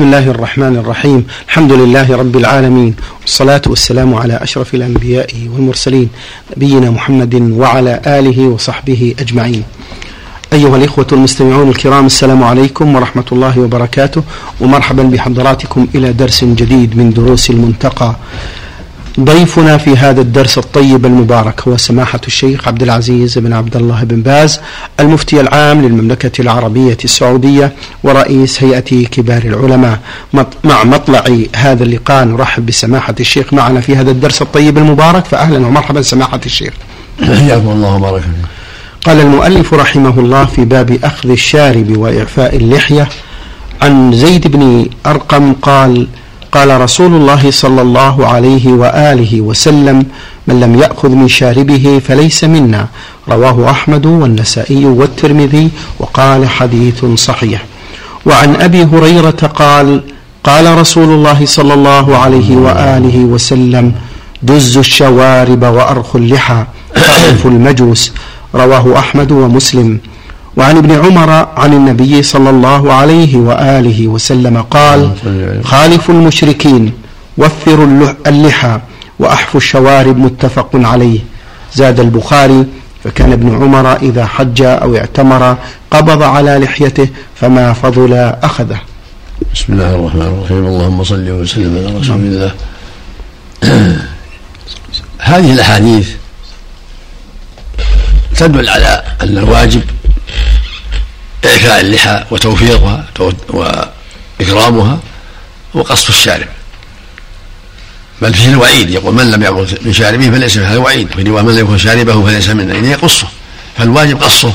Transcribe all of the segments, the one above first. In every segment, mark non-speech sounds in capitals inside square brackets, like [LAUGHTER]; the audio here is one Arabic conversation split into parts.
بسم الله الرحمن الرحيم الحمد لله رب العالمين والصلاة والسلام على أشرف الأنبياء والمرسلين نبينا محمد وعلى آله وصحبه أجمعين أيها الإخوة المستمعون الكرام السلام عليكم ورحمة الله وبركاته ومرحبا بحضراتكم إلى درس جديد من دروس المنتقى ضيفنا في هذا الدرس الطيب المبارك هو سماحة الشيخ عبد العزيز بن عبد الله بن باز المفتي العام للمملكة العربية السعودية ورئيس هيئة كبار العلماء. مع مطلع هذا اللقاء نرحب بسماحة الشيخ معنا في هذا الدرس الطيب المبارك. فأهلا ومرحبا سماحة الشيخ. حياكم الله وبارك فيك قال المؤلف رحمه الله في باب أخذ الشارب وإعفاء اللحية عن زيد بن أرقم قال قال رسول الله صلى الله عليه وآله وسلم من لم يأخذ من شاربه فليس منا. رواه أحمد والنسائي والترمذي وقال حديث صحيح. وعن أبي هريرة قال قال رسول الله صلى الله عليه وآله وسلم دز الشوارب وأرخ اللحى خالف المجوس رواه أحمد ومسلم. وعن ابن عمر عن النبي صلى الله عليه وآله وسلم قال خالفوا المشركين وفروا اللحى واحفوا الشوارب متفق عليه زاد البخاري فكان ابن عمر إذا حج أو اعتمر قبض على لحيته فما فضل أخذه. بسم الله الرحمن الرحيم اللهم صل وسلم على رسول الله. هذه الأحاديث تدل على أن الواجب إعفاء اللحى وتوفيرها وإكرامها وقصف الشارب. بل فيه الوعيد. يقول من لم يأكل من شاربه فليس هذا وعيد في من لم يكن شاربه فليس منا يعني يقصه. فالواجب قصه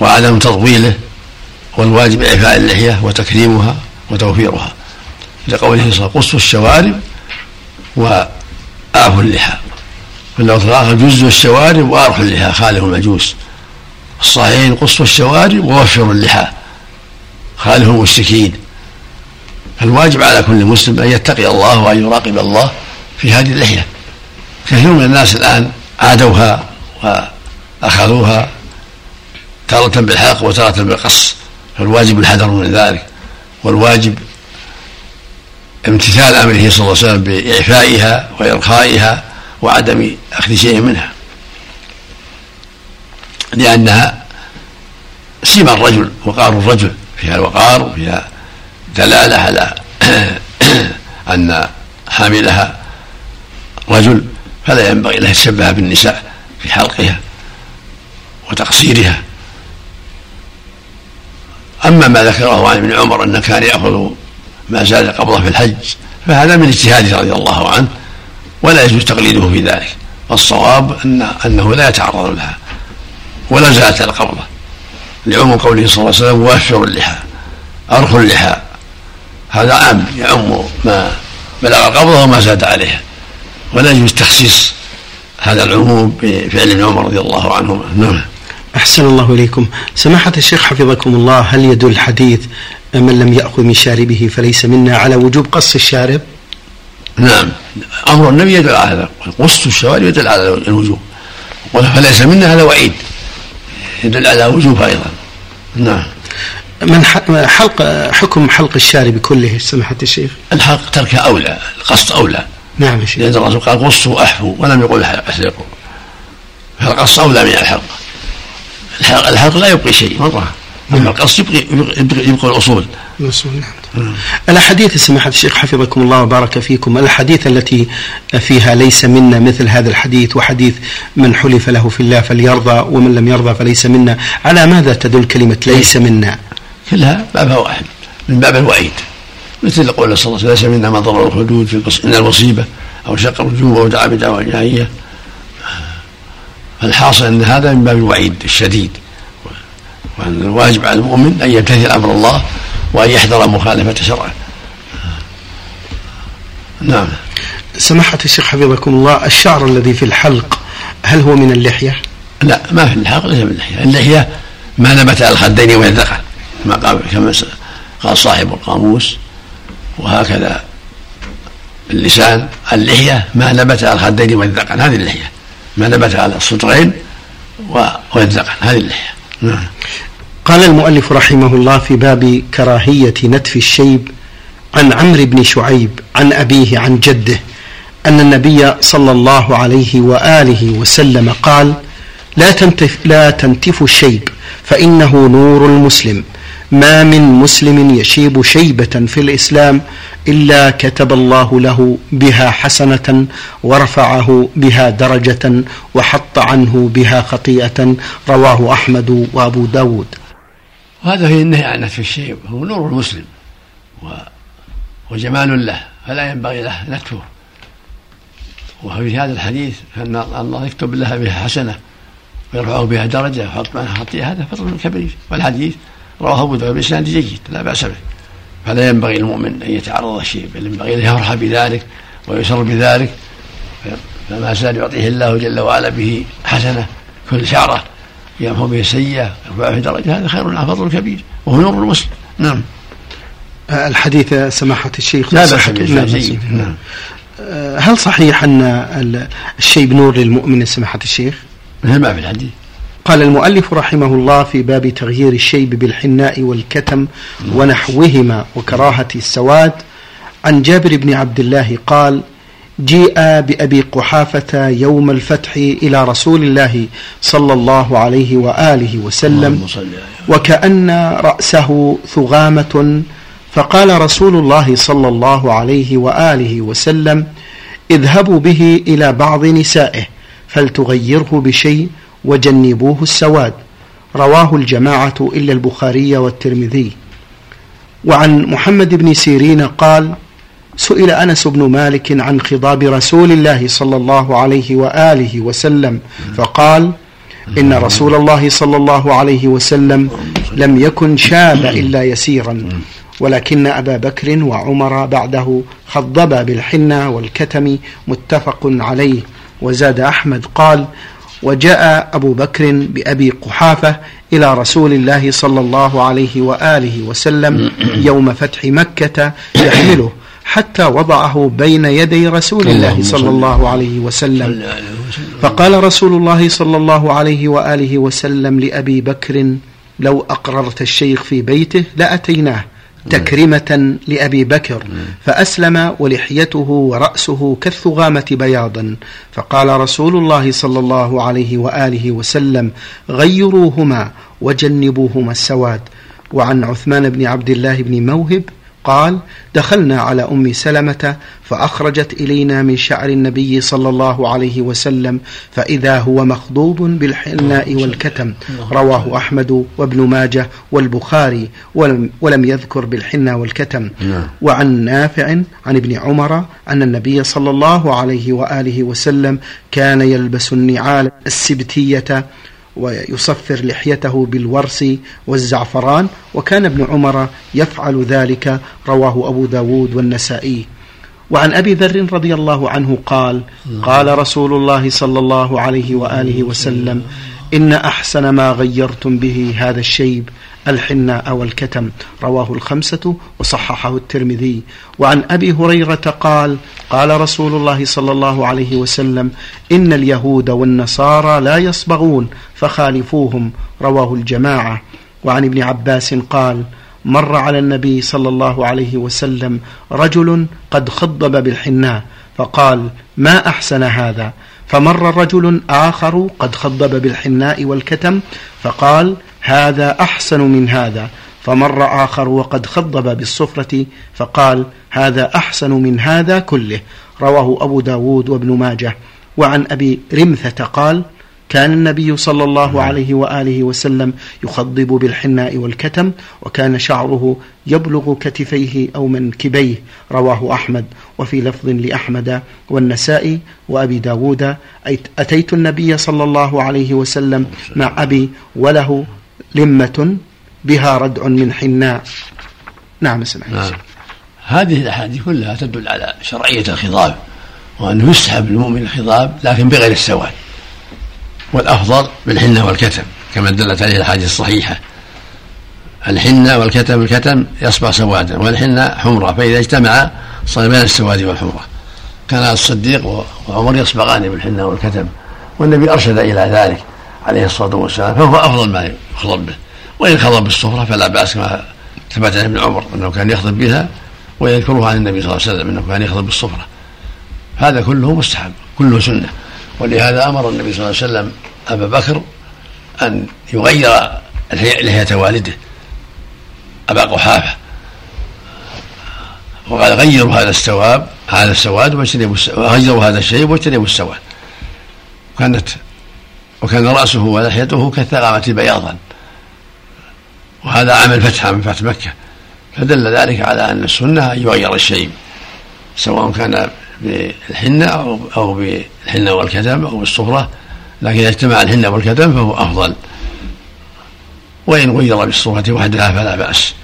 وعدم تطويله والواجب إعفاء اللحية وتكريمها وتوفيرها لقوله صلى الله عليه وسلم الشوارب وآفوا اللحى. في اللفظ الآخر جزوا الشوارب وآرخوا اللحى. خالف المجوس. الصحيحين قصوا الشوارب ووفروا اللحى. خالفوا المشركين. فالواجب على كل مسلم أن يتقي الله وأن يراقب الله في هذه اللحية. كثير من الناس الآن عادوها وأخذوها تارة بالحلق وتارة بالقص فالواجب الحذر من ذلك. والواجب امتثال أمره صلى الله عليه وسلم بإعفائها وإرخائها وعدم أخذ شيء منها. لأنها سمى الرجل وقار الرجل فيها الوقار وفيها دلالة على [CLEARS THROAT] أن حاملها رجل فلا ينبغي له يتشبه بالنساء في حلقها وتقصيرها. أما ما ذكره عن ابن عمر أنه كان يأخذ ما زاد قبضه في الحج فهذا من اجتهاده رضي الله عنه ولا يجوز تقليده في ذلك. والصواب أن أنه لا يتعرض لها. ولا زالت القبضة لعموم قوله صلى الله عليه وسلم وافروا اللحى أرخوا اللحى. هذا عام يعم ما بلغ القبضة وما زاد عليها. ولا يجوز تخصيص هذا العموم بفعل ابن عمر رضي الله عنهما. نعم. أحسن الله إليكم. سماحة الشيخ حفظكم الله هل يدل الحديث من لم يأخذ من شاربه فليس منا على وجوب قص الشارب؟ نعم. أمر النبي يدل على هذا قص الشوارب يدل على الوجوب. فليس منا هذا وعيد. يدل على وجوب أيضا. نعم. من حلق حكم حلق الشارب كله سماحة الشيخ الحلق تركه أولى القصد أولى. نعم يا شيخ. لأن الرسول قال قصوا وأحفوا ولم يقل احلقوا فالقص أولى من الحلق. الحلق, الحلق لا يبقي شيء مرة. أما القص يبقي, يبقي, يبقي الأصول. الأصول نعم. الأحاديث سماحة الشيخ حفظكم الله وبارك فيكم. الأحاديث التي فيها ليس منا مثل هذا الحديث وحديث من حلف له في الله فليرضى ومن لم يرضى فليس منا. على ماذا تدل كلمة ليس منا؟ كلها بابها واحد. من باب الوعيد. مثل قول صلى الله عليه وسلم ليس منا من ضرر الحدود في من المصيبة أو شق الوجوه أو دعا بدعوة جاهية فالحاصل أن هذا من باب الوعيد الشديد. وأن الواجب على المؤمن أن يمتثل أمر الله وأن يحذر مخالفة شرعه. نعم. سماحة الشيخ حفظكم الله الشعر الذي في الحلق هل هو من اللحية؟ لا ما في الحلق ليس من اللحية. اللحية ما نبت على الخدين والذقن كما قال كما قال صاحب القاموس وهكذا اللسان اللحية ما نبت على الخدين والذقن هذه اللحية. ما نبت على الصدرين والذقن هذه اللحية. نعم. قال المؤلف رحمه الله في باب كراهية نتف الشيب عن عمرو بن شعيب عن أبيه عن جده أن النبي صلى الله عليه وآله وسلم قال لا تنتف, لا تنتف الشيب فإنه نور المسلم. ما من مسلم يشيب شيبة في الإسلام إلا كتب الله له بها حسنة ورفعه بها درجة وحط عنه بها خطيئة. رواه أحمد وأبو داود. وهذا في النهي عن نتف الشيب هو نور المسلم وجمال له فلا ينبغي له نتفه وفي هذا الحديث أن الله يكتب لها بها حسنة ويرفعه بها درجة ويحط معها خطيئة هذا فضل كبير. والحديث رواه أبو داود بإسناد جيد لا بأس به. فلا ينبغي المؤمن أن يتعرض لشيء بل ينبغي أن يفرح بذلك ويسر بذلك. فما زال يعطيه الله جل وعلا به حسنة كل شعرة. يمحو به السيئة يرفع في درجة هذا خير فضل كبير وهو نور المسلم. نعم. الحديث سماحة الشيخ. لا بأس به جيد. نعم. هل صحيح أن الشيب نور للمؤمن سماحة الشيخ؟ ما في الحديث. قال المؤلف رحمه الله في باب تغيير الشيب بالحناء والكتم ونحوهما وكراهة السواد. عن جابر بن عبد الله قال جيء بأبي قحافة يوم الفتح إلى رسول الله صلى الله عليه وآله وسلم وكأن رأسه ثغامة. فقال رسول الله صلى الله عليه وآله وسلم اذهبوا به إلى بعض نسائه فلتغيره بشيء وجنبوه السواد. رواه الجماعة إلا البخاري والترمذي. وعن محمد بن سيرين قال سئل أنس بن مالك عن خضاب رسول الله صلى الله عليه وآله وسلم فقال إن رسول الله صلى الله عليه وسلم لم يكن شاب إلا يسيرا ولكن أبا بكر وعمر بعده خضبا بالحنة والكتم متفق عليه. وزاد أحمد قال وجاء أبو بكر بأبي قحافة إلى رسول الله صلى الله عليه وآله وسلم يوم فتح مكة يحمله. حتى وضعه بين يدي رسول الله صلى الله عليه وسلم. فقال رسول الله صلى الله عليه وآله وسلم لأبي بكر لو أقررت الشيخ في بيته لأتيناه تكرمة لأبي بكر. فأسلم ولحيته ورأسه كالثغامة بياضا. فقال رسول الله صلى الله عليه وآله وسلم غيروهما وجنبوهما السواد. وعن عثمان بن عبد الله بن موهب قال دخلنا على أم سلمة فأخرجت إلينا من شعر النبي صلى الله عليه وسلم فإذا هو مخضوب بالحناء والكتم رواه أحمد وابن ماجه والبخاري ولم, ولم يذكر بالحناء والكتم نعم. وعن نافع عن ابن عمر أن النبي صلى الله عليه وآله وسلم كان يلبس النعال السبتية ويصفر لحيته بالورس والزعفران وكان ابن عمر يفعل ذلك رواه أبو داود والنسائي. وعن أبي ذر رضي الله عنه قال قال رسول الله صلى الله عليه وآله وسلم إن أحسن ما غيرتم به هذا الشيب الحناء والكتم رواه الخمسة وصححه الترمذي. وعن أبي هريرة قال قال رسول الله صلى الله عليه وسلم إن اليهود والنصارى لا يصبغون فخالفوهم رواه الجماعة. وعن ابن عباس قال مر على النبي صلى الله عليه وسلم رجل قد خضب بالحناء فقال ما أحسن هذا؟ فمر رجل آخر قد خضب بالحناء والكتم فقال هذا أحسن من هذا. فمر آخر وقد خضب بالصفرة فقال هذا أحسن من هذا كله. رواه أبو داود وابن ماجه. وعن أبي رمثة قال كان النبي صلى الله عليه وآله وسلم يخضب بالحناء والكتم وكان شعره يبلغ كتفيه أو منكبيه. رواه أحمد. وفي لفظ لأحمد والنسائي وأبي داود أتيت النبي صلى الله عليه وسلم مع أبي وله لمة بها ردع من حناء نعم سمعت نعم. هذه الأحاديث كلها تدل على شرعية الخضاب وأنه يسحب للمؤمن الخضاب لكن بغير السواد. والأفضل بالحنة والكتم كما دلت عليه الأحاديث الصحيحة. الحنة والكتم الكتم يصبح سوادا والحنة حمرة فإذا اجتمع صار بين السواد والحمرة. كان الصديق وعمر يصبغان بالحنة والكتم والنبي أرشد إلى ذلك. عليه الصلاة والسلام. فهو أفضل ما يخضب به. وإن خضب بالصفرة فلا بأس كما ثبت عن ابن عمر أنه كان يخضب بها ويذكرها عن النبي صلى الله عليه وسلم أنه كان يخضب بالصفرة. هذا كله مستحب كله سنة. ولهذا أمر النبي صلى الله عليه وسلم أبا بكر أن يغير لحية والده أبا قحافة. وقال غيروا هذا السواد هذا السواد واجتنبوا غيروا هذا الشيب واجتنبوا السواد. كانت وكان رأسه ولحيته كالثغامة بياضا. وهذا عمل في فتح مكة. فدل ذلك على أن السنة أن يغير الشيب سواء كان بالحنة أو بالحنة والكتم أو بالصفرة لكن إذا اجتمع الحنة والكتم فهو أفضل. وإن غير بالصفرة وحدها فلا بأس.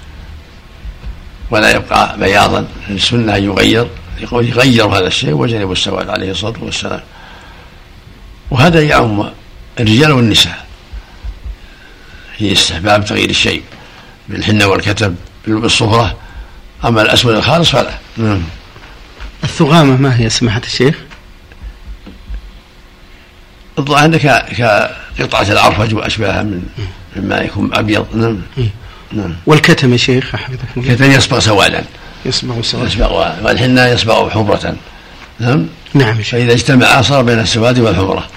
ولا يبقى بياضا. السنة أن يغير يغير هذا الشيء وجنب السواد عليه الصلاة والسلام. وهذا يعم الرجال والنساء. في استحباب تغيير الشيء بالحنة والكتب بالصفرة. أما الأسود الخالص فلا. نعم. الثغامة ما هي سماحة الشيخ؟ الظاهر كقطعة العرفج وأشباهها من مما يكون أبيض. نعم. إيه. نعم. والكتم يا شيخ حفظكم الله. الكتم يصبغ سوادا يصبغ سوادا يصبغ والحنة يصبغ حمرة نعم. نعم فإذا اجتمع صار بين السواد والحمرة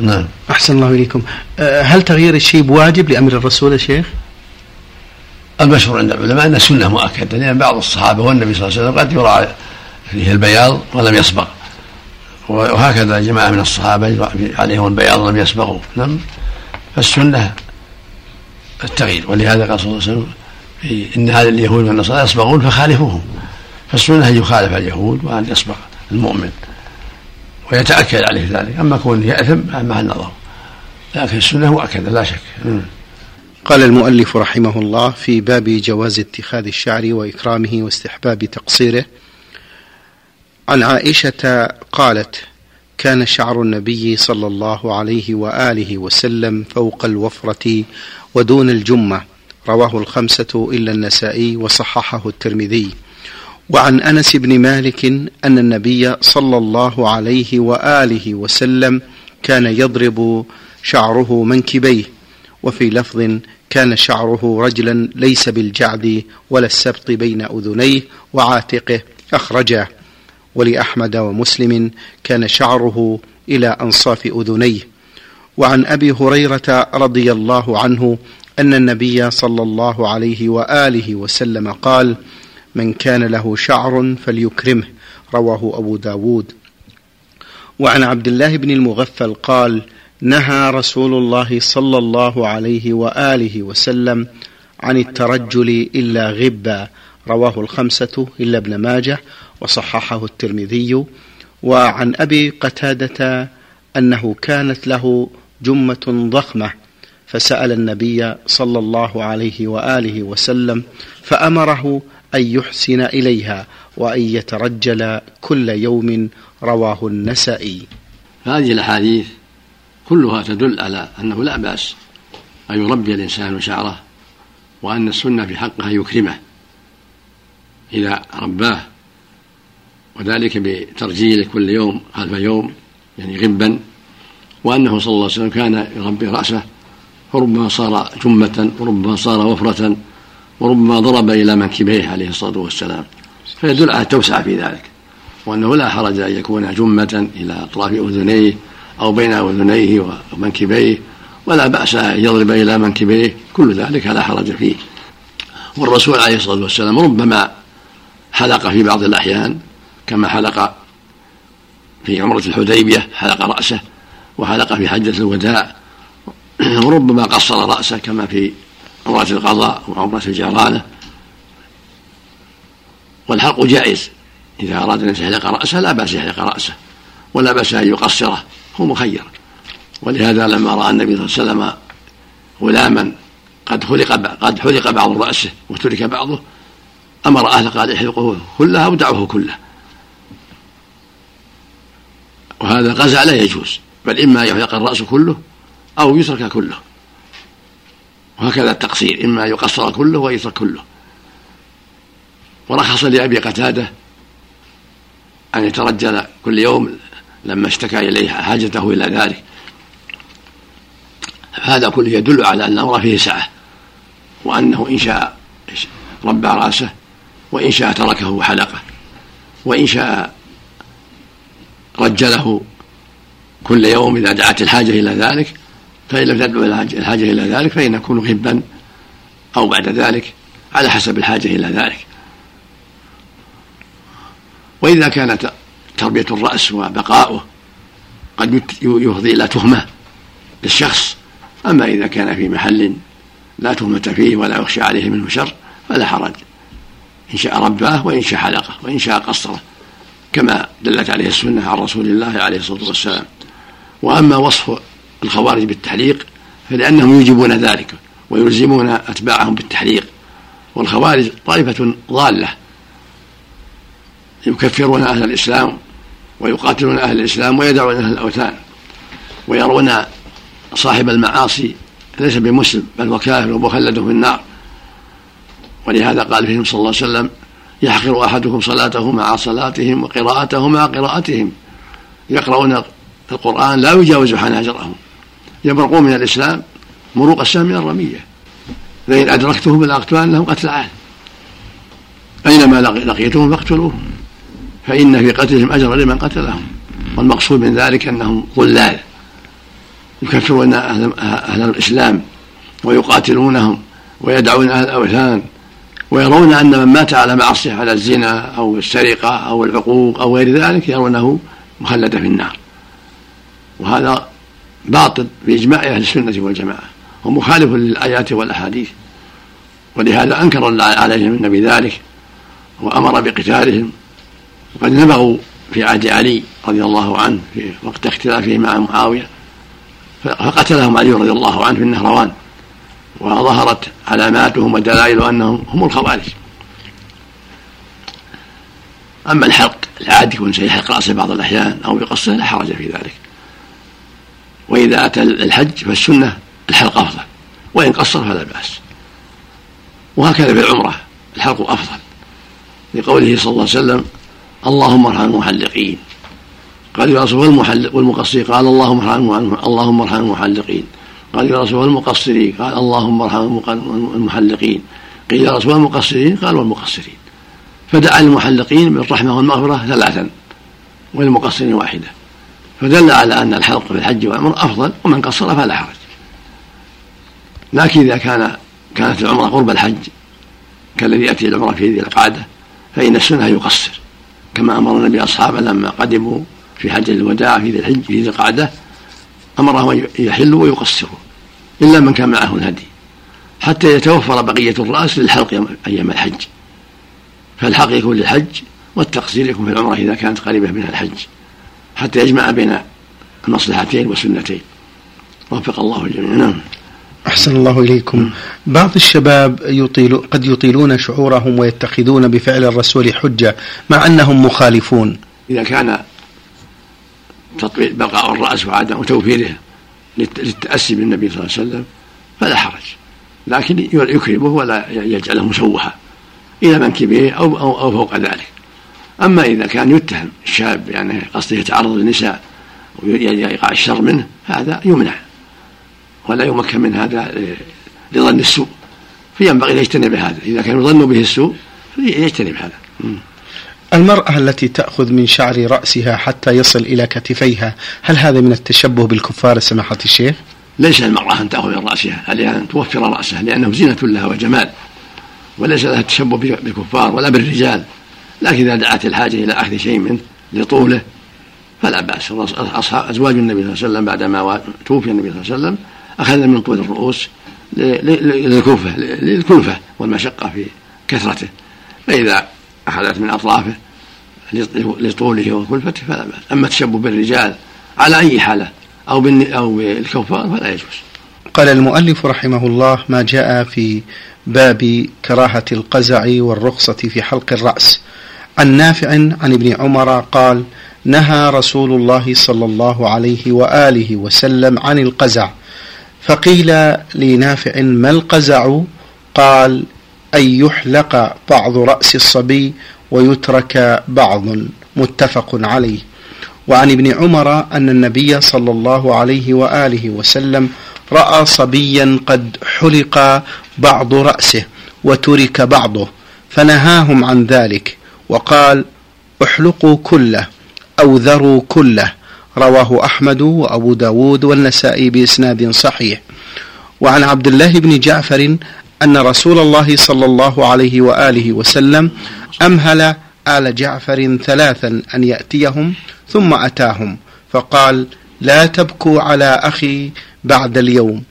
نعم. أحسن الله إليكم. أه، هل تغيير الشيب واجب لأمر الرسول يا شيخ؟ المشهور عند العلماء أن السنة مؤكدة لأن بعض الصحابة والنبي صلى الله عليه وسلم قد يرى فيه البياض ولم يصبغ وهكذا جماعة من الصحابة عليهم البياض ولم يصبغوا نعم. فالسنة التغيير ولهذا قال صلى الله عليه وسلم إن هذا اليهود والنصارى يصبغون فخالفوهم. فالسنة أن يخالف اليهود وأن يصبغ المؤمن. ويتأكد عليه ذلك. أما كونه يأثم فمع النظر. لكن السنة مؤكدة لا شك. قال المؤلف رحمه الله في باب جواز اتخاذ الشعر وإكرامه واستحباب تقصيره. عن عائشة قالت كان شعر النبي صلى الله عليه وآله وسلم فوق الوفرة ودون الجمة. رواه الخمسة إلا النسائي وصححه الترمذي. وعن أنس بن مالك أن النبي صلى الله عليه وآله وسلم كان يضرب شعره منكبيه وفي لفظ كان شعره رجلا ليس بالجعد ولا السبط بين أذنيه وعاتقه أخرجاه ولأحمد ومسلم كان شعره إلى أنصاف أذنيه. وعن أبي هريرة رضي الله عنه أن النبي صلى الله عليه وآله وسلم قال من كان له شعر فليكرمه. رواه أبو داود. وعن عبد الله بن المغفل قال نهى رسول الله صلى الله عليه وآله وسلم عن الترجل إلا غبا. رواه الخمسة إلا ابن ماجه. وصححه الترمذي. وعن أبي قتادة أنه كانت له جمة ضخمة. فسأل النبي صلى الله عليه وآله وسلم فأمره أن يحسن إليها وأن يترجل كل يوم رواه النسائي. هذه الأحاديث كلها تدل على أنه لا بأس أن يربي الإنسان شعره وأن السنة في حقه أن يكرمه إذا رباه وذلك بترجيله كل يوم خلف يوم يعني غبا وأنه صلى الله عليه وسلم كان يربي رأسه فربما صار جمة وربما صار وفرة وربما ضرب إلى منكبيه عليه الصلاة والسلام. فيدل على التوسعة في ذلك وأنه لا حرج أن يكون جمة إلى أطراف أذنيه أو بين أذنيه ومنكبيه ولا بأس أن يضرب إلى منكبيه كل ذلك لا حرج فيه. والرسول عليه الصلاة والسلام ربما حلق في بعض الأحيان كما حلق في عمرة الحديبية حلق رأسه وحلق في حجة الوداع وربما قصر رأسه كما في عمرة القضاء وعمرة الجرانة. والحلق جائز. إذا أراد أن يحلق رأسه لا بأس يحلق رأسه ولا بأس أن يقصره هو مخير. ولهذا لما رأى النبي صلى الله عليه وسلم غلاما قد حلق قد حلق بعض رأسه وترك بعضه أمر أهله قال احلقه كله أو دعوه كله. وهذا القزع لا يجوز بل إما يحلق الرأس كله أو يترك كله. وهكذا التقصير إما يقصر كله ويترك كله. ورخص لأبي قتادة أن يترجل كل يوم لما اشتكى إليه حاجته إلى ذلك. هذا كله يدل على أن الأمر فيه سعة وأنه إن شاء ربى رأسه وإن شاء تركه حلقه وإن شاء رجله كل يوم إذا دعت الحاجة إلى ذلك. فإن لم تدعو الحاجة إلى ذلك فإن يكون غبا أو بعد ذلك على حسب الحاجة إلى ذلك. وإذا كانت تربية الرأس وبقاؤه قد يفضي إلى تهمة للشخص أما إذا كان في محل لا تهمة فيه ولا يخشى عليه منه شر فلا حرج. إن شاء رباه وإن شاء حلقه وإن شاء قصره كما دلت عليه السنة عن رسول الله عليه الصلاة والسلام. وأما وصف الخوارج بالتحليق فلأنهم يوجبون ذلك ويلزمون أتباعهم بالتحليق. والخوارج طائفة ضالة يكفرون أهل الإسلام ويقاتلون أهل الإسلام ويدعون أهل الأوثان ويرون صاحب المعاصي ليس بمسلم بل وكافر ومخلد في النار. ولهذا قال فيهم صلى الله عليه وسلم يحقر أحدكم صلاته مع صلاتهم وقراءته مع قراءتهم يقرؤون القرآن لا يجاوز حناجرهم يبرقون من الإسلام مروق السهم من الرمية. لئن أدركتهم بلغت أنهم قتل عاد أينما لقيتهم فاقتلوهم. فإن في قتلهم أجر لمن قتلهم. والمقصود من ذلك أنهم ضلال. يكفرون أهل, أهل الإسلام ويقاتلونهم ويدعون أهل الأوثان ويرون أن من مات على معصية على الزنا أو السرقة أو العقوق أو غير ذلك يرونه مخلدا في النار. وهذا باطل بإجماع أهل السنة والجماعة ومخالف للآيات والأحاديث. ولهذا أنكر الله عليهم النبي ذلك وأمر بقتالهم. وقد نبغوا في عهد علي رضي الله عنه في وقت اختلافه مع معاوية فقتلهم علي رضي الله عنه في النهروان وظهرت علاماتهم ودلائل أنهم هم الخوارج. أما الحلق العادي يكون سيحلق رأسه بعض الأحيان أو يقصه لا حرج في ذلك. وإذا أتى الحج فالسنة الحلق أفضل وإن قصر فلا بأس. وهكذا في العمرة الحلق أفضل. لقوله صلى الله عليه وسلم اللهم ارحم المحلقين. قال يا رسول المحلق والمقصرين قال اللهم ارحم اللهم ارحم المحلقين. قال يا رسول المقصرين قال اللهم ارحم المحلقين. قيل يا رسول المقصرين قال والمقصرين. فدعا المحلقين بالرحمة والمغفرة ثلاثا وللمقصرين واحدة. فدل على أن الحلق في الحج والعمرة أفضل ومن قصر فلا حرج. لكن إذا كان كانت العمرة قرب الحج كالذي يأتي العمرة في ذي القعدة فإن السنة يقصر. كما أمر النبي أصحابه لما قدموا في حج الوداع في ذي الحج في ذي القعدة أمرهم أن يحلوا ويقصروا إلا من كان معه الهدي. حتى يتوفر بقية الرأس للحلق أيام الحج. فالحلق يكون للحج والتقصير يكون في العمرة إذا كانت قريبة من الحج. حتى يجمع بين المصلحتين والسنتين. وفق الله الجميع. نعم. أحسن الله إليكم. بعض الشباب يطيل قد يطيلون شعورهم ويتخذون بفعل الرسول حجة مع أنهم مخالفون. إذا كان تطويل بقاء الرأس وعدم توفيره للتأسي بالنبي صلى الله عليه وسلم فلا حرج. لكن يكرمه ولا يجعله مشوها إلى منكبه أو, أو, أو فوق ذلك. أما إذا كان يتهم الشاب يعني قصده يتعرض للنساء ويقع الشر منه هذا يمنع. ولا يمكن من هذا لظن السوء. فينبغي أن يجتنب هذا. إذا كان يظن به السوء فيجتنب هذا. المرأة التي تأخذ من شعر رأسها حتى يصل إلى كتفيها هل هذا من التشبه بالكفار سماحة الشيخ؟ ليس المرأة أن تأخذ من رأسها عليها أن توفر رأسها لأنه زينة لها وجمال. وليس لها التشبه بالكفار ولا بالرجال. لكن إذا دعت الحاجة إلى أخذ شيء منه لطوله فلا بأس. أصحاب أزواج النبي صلى الله عليه وسلم بعدما توفي النبي صلى الله عليه وسلم أخذنا من طول الرؤوس للكلفة للكلفة والمشقة في كثرته. فإذا أخذت من أطرافه لطوله وكلفته فلا بأس. أما التشبه بالرجال على أي حالة أو أو بالكفار فلا يجوز. قال المؤلف رحمه الله ما جاء في باب كراهة القزع والرخصة في حلق الرأس. عن نافع عن ابن عمر قال نهى رسول الله صلى الله عليه وآله وسلم عن القزع فقيل لنافع ما القزع؟ قال أن يحلق بعض رأس الصبي ويترك بعض متفق عليه. وعن ابن عمر أن النبي صلى الله عليه وآله وسلم رأى صبيا قد حلق بعض رأسه وترك بعضه فنهاهم عن ذلك. وقال احلقوا كله أو ذروا كله. رواه أحمد وأبو داود والنسائي بإسناد صحيح. وعن عبد الله بن جعفر أن رسول الله صلى الله عليه وآله وسلم أمهل آل جعفر ثلاثا أن يأتيهم ثم أتاهم فقال لا تبكوا على أخي بعد اليوم.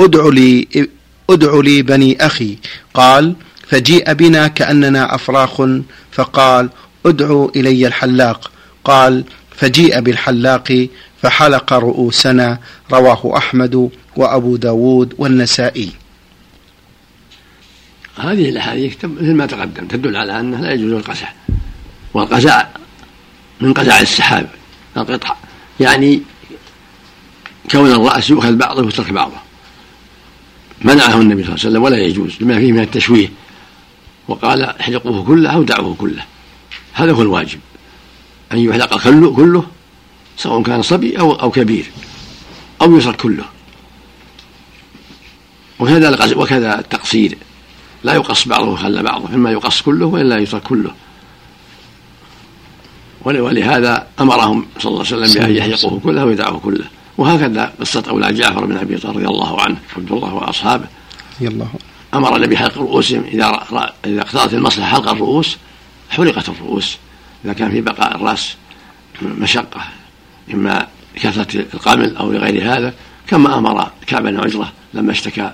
ادع لي ادع لي بني أخي. قال فجيء بنا كأننا أفراخ فقال ادعوا إلي الحلاق. قال فجيء بالحلاق فحلق رؤوسنا رواه أحمد وأبو داود والنسائي. هذه الأحاديث مثل ما تقدم تدل على أنه لا يجوز القزع والقزع من قزع السحاب القطع يعني كون الرأس يؤخذ بعضه ويترك بعضه. منعه النبي صلى الله عليه وسلم ولا يجوز لما فيه من التشويه. وقال احلقوه كله أو دعوه كله. هذا هو الواجب. أن يحلق كله, كله سواء كان صبي أو أو كبير أو يترك كله. وكذا وكذا التقصير. لا يقص بعضه وخلى بعضه إما يقص كله وإلا يترك كله. ولهذا أمرهم صلى الله عليه وسلم بأن يحلقوه كله ويدعوه كله. وهكذا قصة أولاد جعفر بن أبي طالب رضي الله عنه عبد الله وأصحابه. رضي الله أمر النبي بحلق رؤوسهم إذا إذا اقتضت المصلحة حلق الرؤوس حلقت الرؤوس. إذا كان في بقاء الرأس مشقة إما كثره القمل أو لغير هذا كما أمر كعب بن عجرة لما اشتكى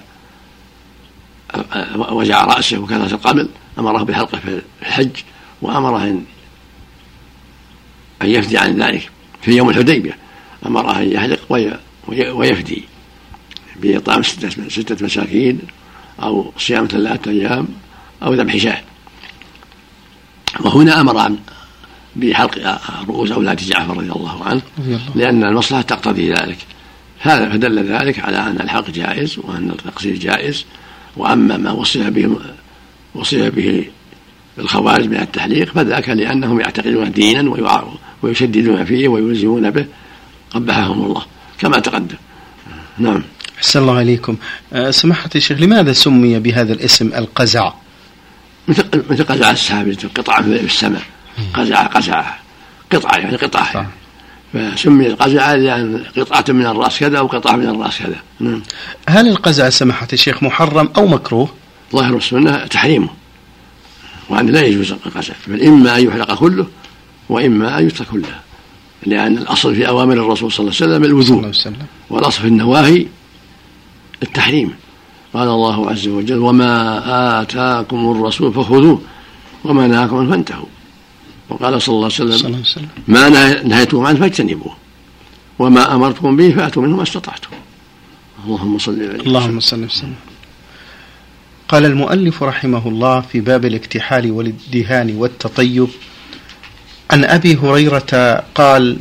وجع رأسه وكثرة القمل أمره بحلقه في الحج وأمره ان أن يفدي عن ذلك في يوم الحديبية. أمره أن يحلق ويفدي بإطعام ستة مساكين. أو صيام ثلاثة أيام أو ذبح شاة وهنا أمر بحلق رؤوس أولاد جعفر رضي الله عنه لأن المصلحة تقتضي ذلك. هذا فدل ذلك على أن الحلق جائز وأن التقصير جائز. وأما ما وصف به وصف به الخوارج من التحليق فذاك لأنهم يعتقدون دينا ويشددون فيه ويلزمون به قبحهم الله كما تقدم. نعم. أحسن الله عليكم. أه، سماحة الشيخ لماذا سمي بهذا الاسم القزع؟ مثل مثل قزع مثل قطعة في السماء. قزع قزع. قطعة يعني قطعة. طيب. فسمي القزع لأن قطعة من الرأس كذا وقطعة من الرأس كذا. نعم. هل القزع سماحة الشيخ محرم أو مكروه؟ ظاهر السنة تحريمه. وأن لا يجوز القزع. بل إما أن يحلق كله وإما أن يترك كله. لأن الأصل في أوامر الرسول صلى الله عليه وسلم الوضوء. والأصل في النواهي التحريم قال الله عز وجل وما آتاكم الرسول فخذوه وما نهاكم عنه فانتهوا. وقال صلى الله عليه وسلم ما نهيتكم عنه فاجتنبوه وما أمرتكم به فأتوا منه ما استطعتم. اللهم صل عليه اللهم صل وسلم قال المؤلف رحمه الله في باب الاكتحال والادهان والتطيب عن أبي هريرة قال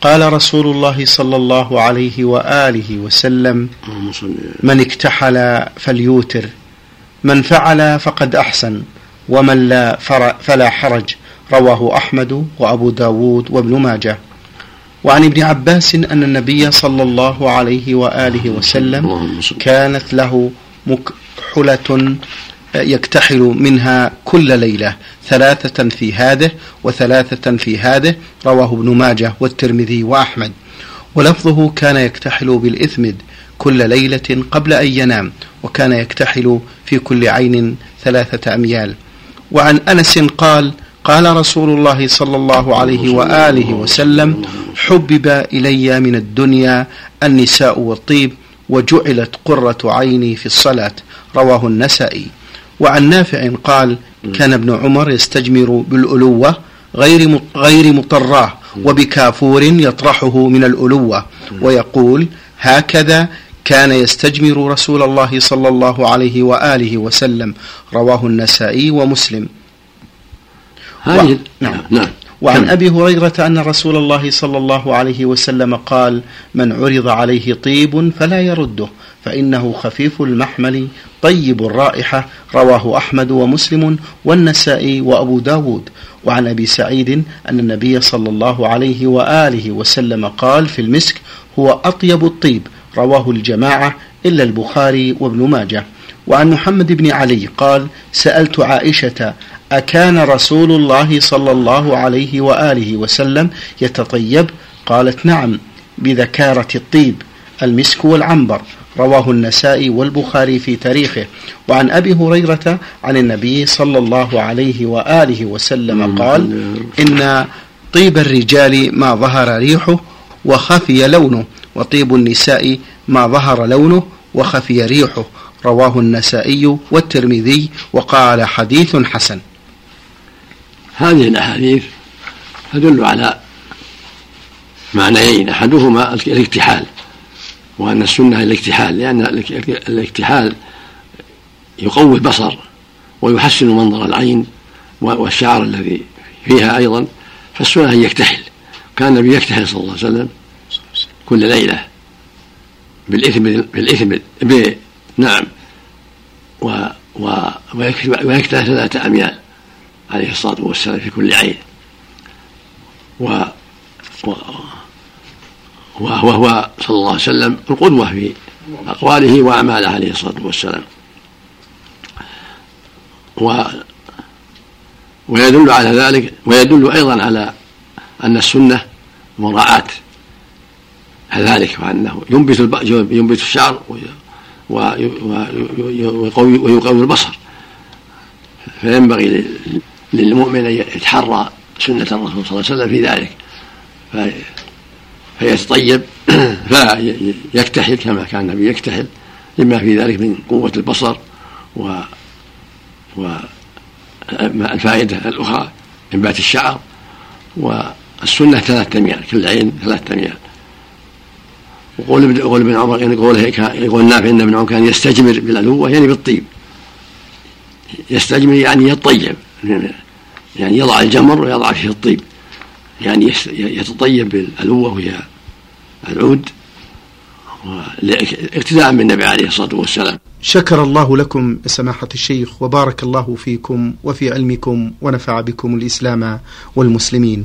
قال رسول الله صلى الله عليه وآله وسلم من اكتحل فليوتر من فعل فقد أحسن ومن لا فلا حرج رواه أحمد وأبو داود وابن ماجه. وعن ابن عباس أن النبي صلى الله عليه وآله وسلم كانت له مكحلة يكتحل منها كل ليلة ثلاثة في هذه وثلاثة في هذه رواه ابن ماجه والترمذي وأحمد. ولفظه كان يكتحل بالإثمد كل ليلة قبل أن ينام وكان يكتحل في كل عين ثلاثة أميال. وعن أنس قال قال رسول الله صلى الله عليه وآله وسلم حبب إلي من الدنيا النساء والطيب وجعلت قرة عيني في الصلاة. رواه النسائي. وعن نافع قال كان ابن عمر يستجمر بالألوة غير غير مطراه وبكافور يطرحه من الألوة. ويقول هكذا كان يستجمر رسول الله صلى الله عليه وآله وسلم. رواه النسائي ومسلم. و... نعم. نعم. وعن أبي هريرة أن رسول الله صلى الله عليه وسلم قال من عرض عليه طيب فلا يرده. فإنه خفيف المحمل طيب الرائحة رواه أحمد ومسلم والنسائي وأبو داود. وعن أبي سعيد أن النبي صلى الله عليه وآله وسلم قال في المسك هو أطيب الطيب رواه الجماعة إلا البخاري وابن ماجه. وعن محمد بن علي قال سألت عائشة أكان رسول الله صلى الله عليه وآله وسلم يتطيب؟ قالت نعم بذكارة الطيب المسك والعنبر. رواه النسائي والبخاري في تاريخه. وعن أبي هريرة عن النبي صلى الله عليه وآله وسلم قال إن طيب الرجال ما ظهر ريحه وخفي لونه وطيب النساء ما ظهر لونه وخفي ريحه. رواه النسائي والترمذي وقال حديث حسن. هذه الأحاديث تدل على معنيين أحدهما الاكتحال وأن السنة الاكتحال لأن الاكتحال يقوي البصر ويحسن منظر العين والشعر الذي فيها أيضا فالسنة أن يكتحل كان النبي يكتحل صلى الله عليه وسلم كل ليلة بالإثم بالإثم نعم و و ويكتحل ثلاثة أميال عليه الصلاة والسلام في كل عين. و وهو صلى الله عليه وسلم القدوة في أقواله وأعماله عليه الصلاة والسلام. و ويدل على ذلك ويدل أيضا على أن السنة مراعاة ذلك وأنه ينبت ينبت الشعر ويقوي ويقوي البصر. فينبغي للمؤمن أن يتحرى سنة الرسول صلى الله عليه وسلم في ذلك. فيتطيب فيكتحل [CLEARS THROAT] كما كان النبي يكتحل لما في ذلك من قوة البصر و والفائدة الأخرى إنبات الشعر. والسنة ثلاثة أميال كل عين ثلاثة أميال وقول قول ابن عمر يعني قوله يقول نافع إن ابن عمر كان يستجمر بالألوة يعني بالطيب. يستجمر يعني يطيب يعني يضع الجمر ويضع فيه الطيب. يعني يتطيب بالألوة وهي العود اقتداء بالنبي عليه الصلاة والسلام. شكر الله لكم سماحة الشيخ وبارك الله فيكم وفي علمكم ونفع بكم الإسلام والمسلمين.